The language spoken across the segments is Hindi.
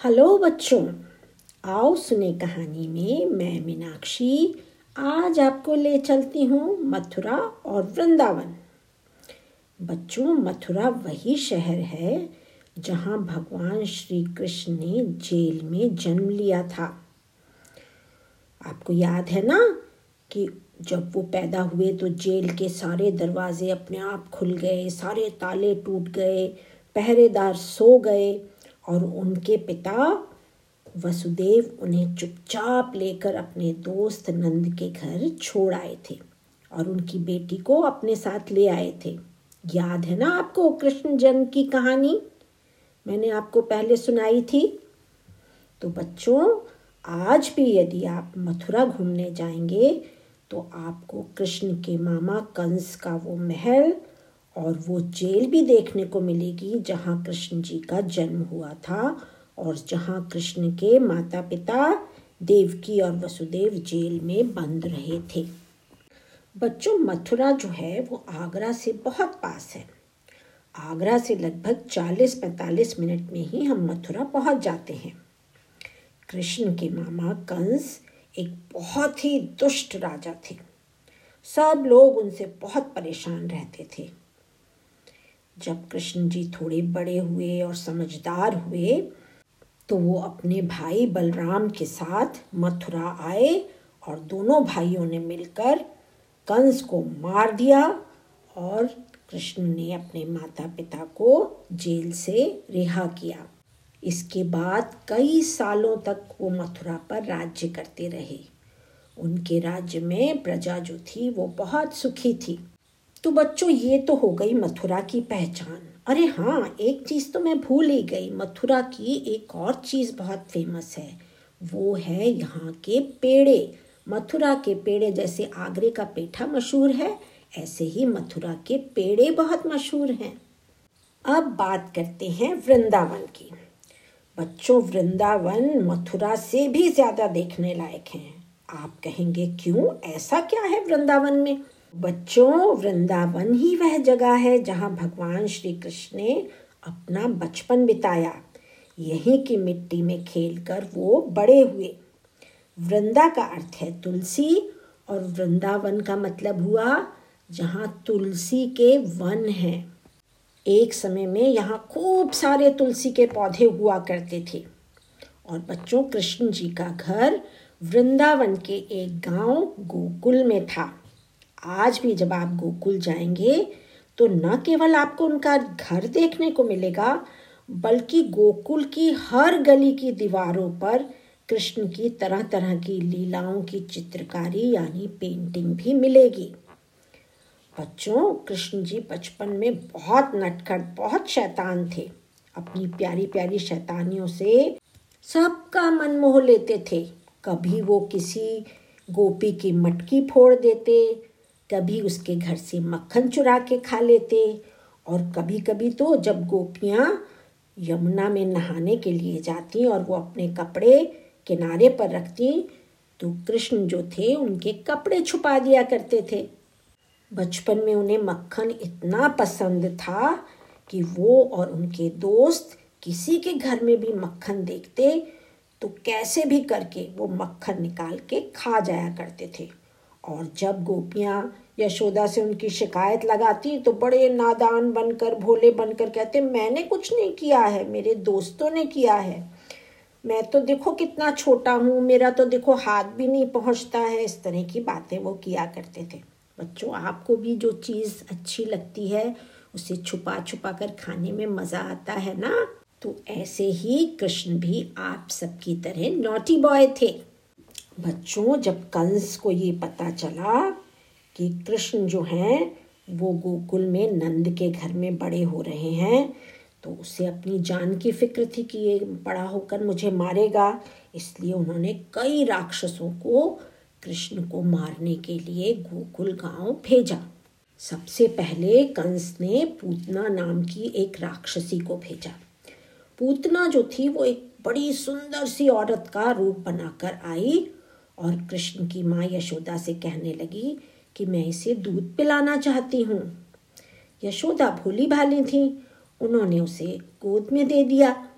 हेलो बच्चों, आओ सुने कहानी में मैं मीनाक्षी। आज आपको ले चलती हूँ मथुरा और वृंदावन। बच्चों, मथुरा वही शहर है जहाँ भगवान श्री कृष्ण ने जेल में जन्म लिया था। आपको याद है ना कि जब वो पैदा हुए तो जेल के सारे दरवाजे अपने आप खुल गए, सारे ताले टूट गए, पहरेदार सो गए और उनके पिता वसुदेव उन्हें चुपचाप लेकर अपने दोस्त नंद के घर छोड़ आए थे और उनकी बेटी को अपने साथ ले आए थे। याद है ना आपको कृष्ण जन्म की कहानी? मैंने आपको पहले सुनाई थी। तो बच्चों, आज भी यदि आप मथुरा घूमने जाएँगे तो आपको कृष्ण के मामा कंस का वो महल और वो जेल भी देखने को मिलेगी जहाँ कृष्ण जी का जन्म हुआ था और जहाँ कृष्ण के माता पिता देवकी और वसुदेव जेल में बंद रहे थे। बच्चों, मथुरा जो है, वो आगरा से बहुत पास है। आगरा से लगभग 40-45 मिनट में ही हम मथुरा पहुँच जाते हैं। कृष्ण के मामा कंस एक बहुत ही दुष्ट राजा थे। सब लोग उनसे बहुत परेशान रहते थे। जब कृष्ण जी थोड़े बड़े हुए और समझदार हुए तो वो अपने भाई बलराम के साथ मथुरा आए और दोनों भाइयों ने मिलकर कंस को मार दिया और कृष्ण ने अपने माता पिता को जेल से रिहा किया। इसके बाद कई सालों तक वो मथुरा पर राज्य करते रहे। उनके राज्य में प्रजा जो थी, वो बहुत सुखी थी। तो बच्चों, ये तो हो गई मथुरा की पहचान। अरे हाँ एक चीज़ तो मैं भूल ही गई। मथुरा की एक और चीज़ बहुत फ़ेमस है। वो है यहाँ के पेड़े। मथुरा के पेड़े जैसे आगरे का पेठा मशहूर है, ऐसे ही मथुरा के पेड़े बहुत मशहूर हैं। अब बात करते हैं वृंदावन की। बच्चों, वृंदावन मथुरा से भी ज़्यादा देखने लायक हैं। आप कहेंगे, क्यों? ऐसा क्या है वृंदावन में? बच्चों, वृंदावन ही वह जगह है जहाँ भगवान श्री कृष्ण ने अपना बचपन बिताया। यहीं की मिट्टी में खेलकर वो बड़े हुए। वृंदा का अर्थ है तुलसी और वृंदावन का मतलब हुआ जहाँ तुलसी के वन हैं। एक समय में यहाँ खूब सारे तुलसी के पौधे हुआ करते थे और बच्चों, कृष्ण जी का घर वृंदावन के एक गाँव गोकुल में था। आज भी जब आप गोकुल जाएँगे तो न केवल आपको उनका घर देखने को मिलेगा, बल्कि गोकुल की हर गली की दीवारों पर कृष्ण की तरह तरह की लीलाओं की चित्रकारी यानी पेंटिंग भी मिलेगी। बच्चों, कृष्ण जी बचपन में बहुत नटखट, बहुत शैतान थे। अपनी प्यारी प्यारी शैतानियों से सबका मन मोह लेते थे। कभी वो किसी गोपी की मटकी फोड़ देते कभी उसके घर से मक्खन चुरा के खा लेते और कभी कभी तो जब गोपियाँ यमुना में नहाने के लिए जाती और वो अपने कपड़े किनारे पर रखती तो कृष्ण जो थे, उनके कपड़े छुपा दिया करते थे। बचपन में उन्हें मक्खन इतना पसंद था कि वो और उनके दोस्त किसी के घर में भी मक्खन देखते तो कैसे भी करके वो मक्खन निकाल के खा जाया करते थे। और जब गोपियाँ यशोदा से उनकी शिकायत लगाती तो बड़े नादान बनकर, भोले बनकर कहते, मैंने कुछ नहीं किया है, मेरे दोस्तों ने किया है। मैं तो देखो कितना छोटा हूँ, मेरा तो देखो हाथ भी नहीं पहुँचता है। इस तरह की बातें वो किया करते थे। बच्चों, आपको भी जो चीज़ अच्छी लगती है, उसे छुपा छुपा कर खाने में मज़ा आता है ना? तो ऐसे ही कृष्ण भी आप सबकी तरह नोटी बॉय थे। बच्चों, जब कंस को ये पता चला कि कृष्ण जो हैं, वो गोकुल में नंद के घर में बड़े हो रहे हैं तो उसे अपनी जान की फ़िक्र थी कि ये बड़ा होकर मुझे मारेगा। इसलिए उन्होंने कई राक्षसों को कृष्ण को मारने के लिए गोकुल गाँव भेजा। सबसे पहले कंस ने पूतना नाम की एक राक्षसी को भेजा। पूतना जो थी, वो एक बड़ी सुंदर सी औरत का रूप बनाकर आई और कृष्ण की माँ यशोदा से कहने लगी कि मैं इसे दूध पिलाना चाहती हूँ। यशोदा भोली भाली थी। उन्होंने उसे गोद में दे दिया।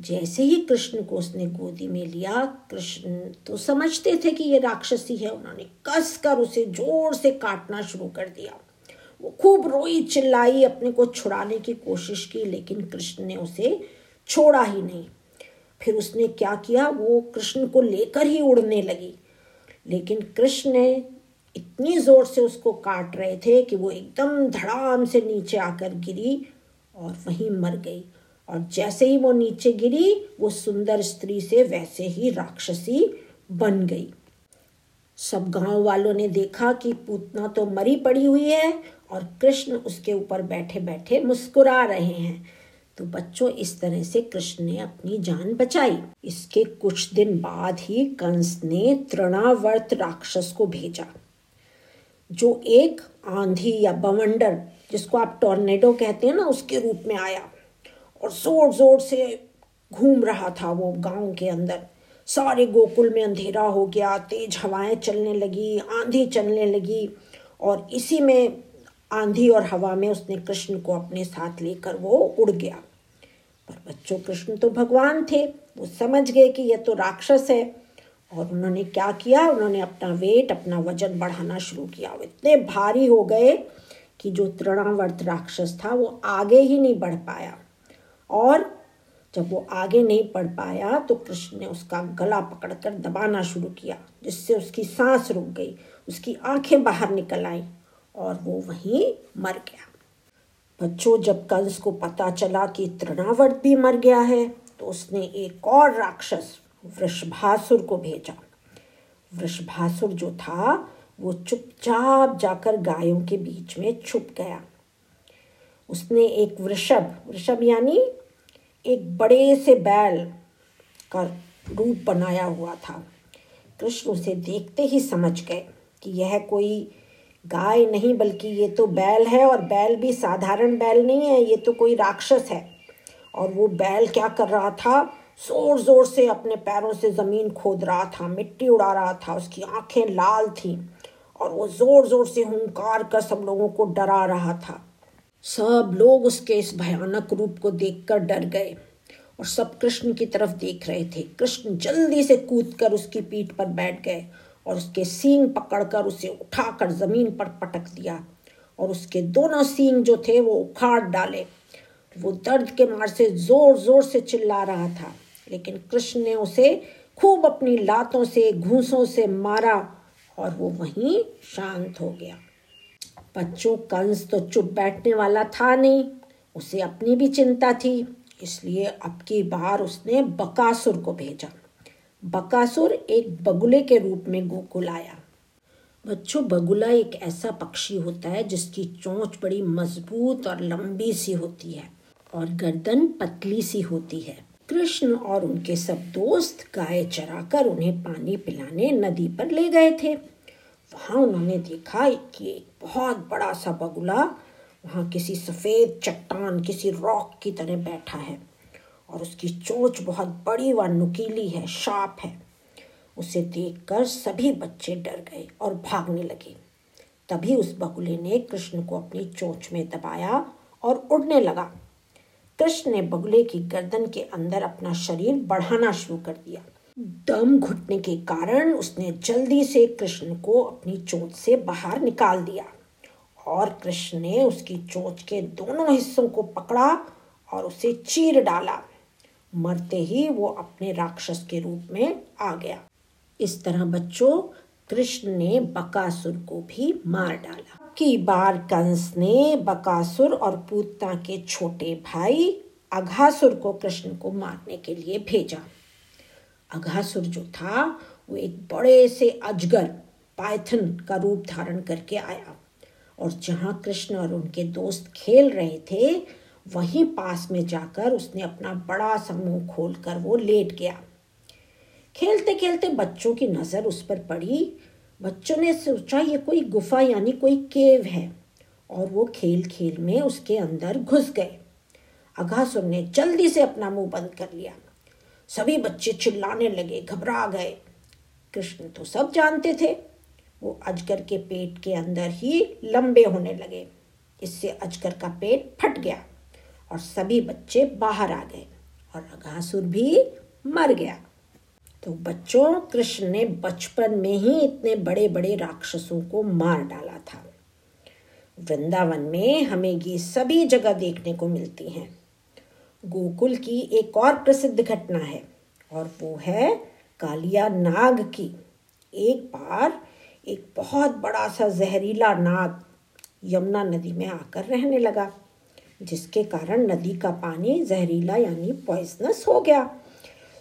जैसे ही कृष्ण को उसने गोदी में लिया, कृष्ण तो समझते थे कि ये राक्षसी है। उन्होंने कस कर उसे ज़ोर से काटना शुरू कर दिया। वो खूब रोई, चिल्लाई, अपने को छुड़ाने की कोशिश की, लेकिन कृष्ण ने उसे छोड़ा ही नहीं। फिर उसने क्या किया? वो कृष्ण को लेकर ही उड़ने लगी। लेकिन कृष्ण ने इतनी ज़ोर से उसको काट रहे थे कि वो एकदम धड़ाम से नीचे आकर गिरी और वहीं मर गई। और जैसे ही वो नीचे गिरी, वो सुंदर स्त्री से वैसे ही राक्षसी बन गई। सब गाँव वालों ने देखा कि पूतना तो मरी पड़ी हुई है और कृष्ण उसके ऊपर बैठे बैठे मुस्कुरा रहे हैं। तो बच्चों, इस तरह से कृष्ण ने अपनी जान बचाई। इसके कुछ दिन बाद ही कंस ने तृणावर्त राक्षस को भेजा, जो एक आंधी या बवंडर, जिसको आप टॉर्नेडो कहते हैं ना, उसके रूप में आया और ज़ोर ज़ोर से घूम रहा था वो गाँव के अंदर। सारे गोकुल में अंधेरा हो गया, तेज हवाएँ चलने लगी, आंधी चलने लगी और इसी में आंधी और हवा में उसने कृष्ण को अपने साथ लेकर वो उड़ गया। पर बच्चों, कृष्ण तो भगवान थे। वो समझ गए कि यह तो राक्षस है। और उन्होंने क्या किया? उन्होंने अपना वेट, अपना वज़न बढ़ाना शुरू किया। इतने भारी हो गए कि जो तृणावर्त राक्षस था, वो आगे ही नहीं बढ़ पाया। और जब वो आगे नहीं बढ़ पाया तो कृष्ण ने उसका गला पकड़कर दबाना शुरू किया, जिससे उसकी सांस रुक गई। उसकी आँखें बाहर निकल आई। और वो वहीं मर गया। बच्चों, जब कंस को पता चला कि तृणावर्त भी मर गया है तो उसने एक और राक्षस, वृषभासुर को भेजा। वृषभासुर जो था, वो चुपचाप जाकर गायों के बीच में छुप गया। उसने एक वृषभ वृषभ यानी एक बड़े से बैल का रूप बनाया हुआ था। कृष्ण उसे देखते ही समझ गए कि यह कोई गाय नहीं, बल्कि ये तो बैल है और बैल भी साधारण बैल नहीं है, ये तो कोई राक्षस है। और वो बैल क्या कर रहा था? ज़ोर ज़ोर से अपने पैरों से ज़मीन खोद रहा था, मिट्टी उड़ा रहा था, उसकी आँखें लाल थीं और वो ज़ोर ज़ोर से हुंकार कर सब लोगों को डरा रहा था। सब लोग उसके इस भयानक रूप को देखकर डर गए और सब कृष्ण की तरफ़ देख रहे थे। कृष्ण जल्दी से कूद कर उसकी पीठ पर बैठ गए और उसके सींग पकड़कर उसे उठाकर ज़मीन पर पटक दिया और उसके दोनों सींग जो थे वो उखाड़ डाले। वो दर्द के मार से ज़ोर ज़ोर से चिल्ला रहा था, लेकिन कृष्ण ने उसे खूब अपनी लातों से, घूसों से मारा और वो वहीं शांत हो गया। बच्चों कंस तो चुप बैठने वाला था नहीं, उसे अपनी भी चिंता थी, इसलिए अब की बार उसने बकासुर को भेजा। बकासुर एक बगुले के रूप में गोकुल आया बच्चों, बगुला एक ऐसा पक्षी होता है जिसकी चोंच बड़ी मज़बूत और लंबी सी होती है और गर्दन पतली सी होती है। कृष्ण और उनके सब दोस्त गाय चराकर उन्हें पानी पिलाने नदी पर ले गए थे। वहाँ उन्होंने देखा कि एक बहुत बड़ा सा बगुला वहाँ किसी सफ़ेद चट्टान, किसी रॉक की तरह बैठा है। और उसकी चोंच बहुत बड़ी व नुकीली है, शार्प है। उसे देखकर सभी बच्चे डर गए और भागने लगे। तभी उस बगुले ने कृष्ण को अपनी चोंच में दबाया और उड़ने लगा। कृष्ण ने बगुले की गर्दन के अंदर अपना शरीर बढ़ाना शुरू कर दिया। दम घुटने के कारण उसने जल्दी से कृष्ण को अपनी चोट से बाहर निकाल दिया और कृष्ण ने उसकी चोच के दोनों हिस्सों को पकड़ा और उसे चीर डाला। मरते ही वो अपने राक्षस के रूप में आ गया। इस तरह बच्चों, कृष्ण ने बकासुर को भी मार डाला। की बार कंस ने बकासुर और पूतना के छोटे भाई अघासुर को कृष्ण को मारने के लिए भेजा। अघासुर जो था, वो एक बड़े से अजगर पाइथन का रूप धारण करके आया। और जहाँ कृष्ण और उनके दोस्त खेल रहे थे वहीं पास में जाकर उसने अपना बड़ा सा मुँह खोलकर वो लेट गया। खेलते खेलते बच्चों की नज़र उस पर पड़ी। बच्चों ने सोचा, ये कोई गुफा यानी कोई केव है। और वो खेल खेल में उसके अंदर घुस गए। अघासुर ने जल्दी से अपना मुँह बंद कर लिया। सभी बच्चे चिल्लाने लगे, घबरा गए। कृष्ण तो सब जानते थे। वो अजगर के पेट के अंदर ही लंबे होने लगे। इससे अजगर का पेट फट गया। और सभी बच्चे बाहर आ गए और अघासुर भी मर गया। तो बच्चों, कृष्ण ने बचपन में ही इतने बड़े बड़े राक्षसों को मार डाला था। वृंदावन में हमें ये सभी जगह देखने को मिलती हैं। गोकुल की एक और प्रसिद्ध घटना है और वो है कालिया नाग की। एक बार एक बहुत बड़ा सा जहरीला नाग यमुना नदी में आकर रहने लगा। जिसके कारण नदी का पानी जहरीला यानी पॉइजनस हो गया।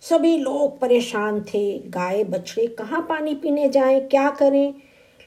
सभी लोग परेशान थे, गाय बछड़े कहाँ पानी पीने जाएँ, क्या करें?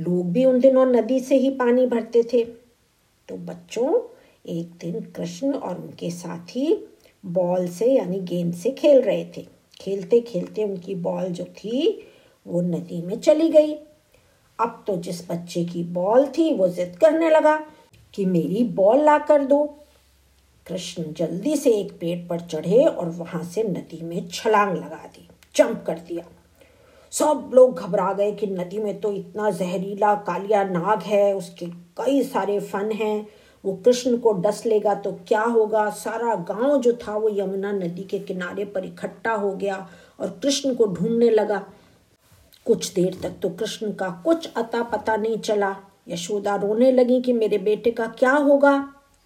लोग भी उन दिनों नदी से ही पानी भरते थे। तो बच्चों, एक दिन कृष्ण और उनके साथी बॉल से यानी गेंद से खेल रहे थे। खेलते खेलते उनकी बॉल जो थी, वो नदी में चली गई। अब तो जिस बच्चे की बॉल थी, वो जिद करने लगा कि मेरी बॉल ला कर दो। कृष्ण जल्दी से एक पेड़ पर चढ़े और वहाँ से नदी में छलांग लगा दी, जंप कर दिया। सब लोग घबरा गए कि नदी में तो इतना जहरीला कालिया नाग है, उसके कई सारे फन हैं। वो कृष्ण को डस लेगा तो क्या होगा? सारा गाँव जो था वो यमुना नदी के किनारे पर इकट्ठा हो गया और कृष्ण को ढूँढने लगा। कुछ देर तक तो कृष्ण का कुछ अता पता नहीं चला। यशोदा रोने लगी कि मेरे बेटे का क्या होगा?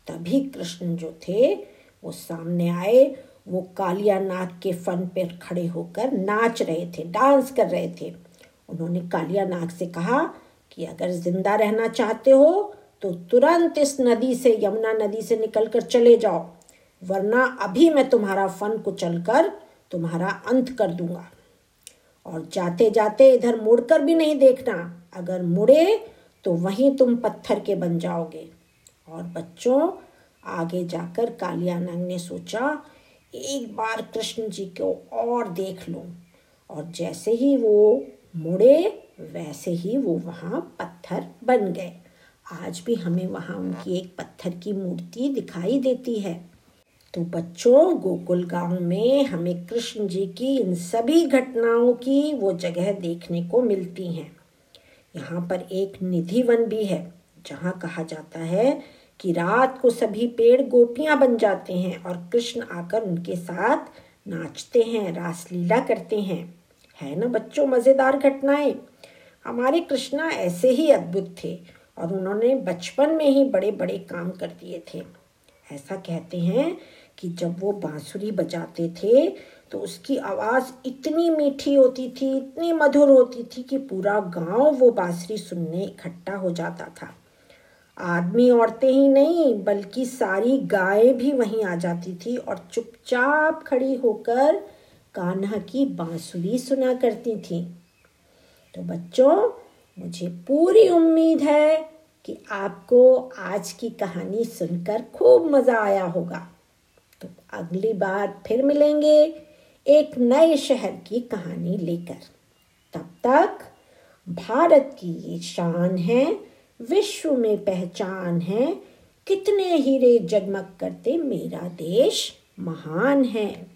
तभी कृष्ण जो थे, वो सामने आए, वो कालिया नाग के फन पर खड़े होकर नाच रहे थे, डांस कर रहे थे। उन्होंने कालिया नाग से कहा कि अगर ज़िंदा रहना चाहते हो तो तुरंत इस नदी से, यमुना नदी से निकलकर चले जाओ, वरना अभी मैं तुम्हारा फन कुचल कर तुम्हारा अंत कर दूँगा। और जाते जाते इधर मुड़कर भी नहीं देखना। अगर मुड़े तो वहीं तुम पत्थर के बन जाओगे। और बच्चों, आगे जाकर कालियानंद ने सोचा, एक बार कृष्ण जी को और देख लो। और जैसे ही वो मुड़े, वैसे ही वो वहाँ पत्थर बन गए। आज भी हमें वहाँ उनकी एक पत्थर की मूर्ति दिखाई देती है। तो बच्चों, गोकुल गाँव में हमें कृष्ण जी की इन सभी घटनाओं की वो जगह देखने को मिलती हैं। यहाँ पर एक निधि वन भी है, जहाँ कहा जाता है कि रात को सभी पेड़ गोपियाँ बन जाते हैं और कृष्ण आकर उनके साथ नाचते हैं, रासलीला करते हैं। है ना बच्चों, मज़ेदार घटनाएँ? हमारे कृष्णा ऐसे ही अद्भुत थे और उन्होंने बचपन में ही बड़े बड़े काम कर दिए थे। ऐसा कहते हैं कि जब वो बांसुरी बजाते थे तो उसकी आवाज़ इतनी मीठी होती थी, इतनी मधुर होती थी कि पूरा गाँव वो बांसुरी सुनने इकट्ठा हो जाता था। आदमी औरतें ही नहीं, बल्कि सारी गायें भी वहीं आ जाती थी और चुपचाप खड़ी होकर कान्हा की बांसुरी सुना करती थी। तो बच्चों, मुझे पूरी उम्मीद है कि आपको आज की कहानी सुनकर खूब मज़ा आया होगा। तो अगली बार फिर मिलेंगे एक नए शहर की कहानी लेकर। तब तक भारत की ये शान है विश्व में पहचान है कितने हीरे जगमग करते मेरा देश महान है।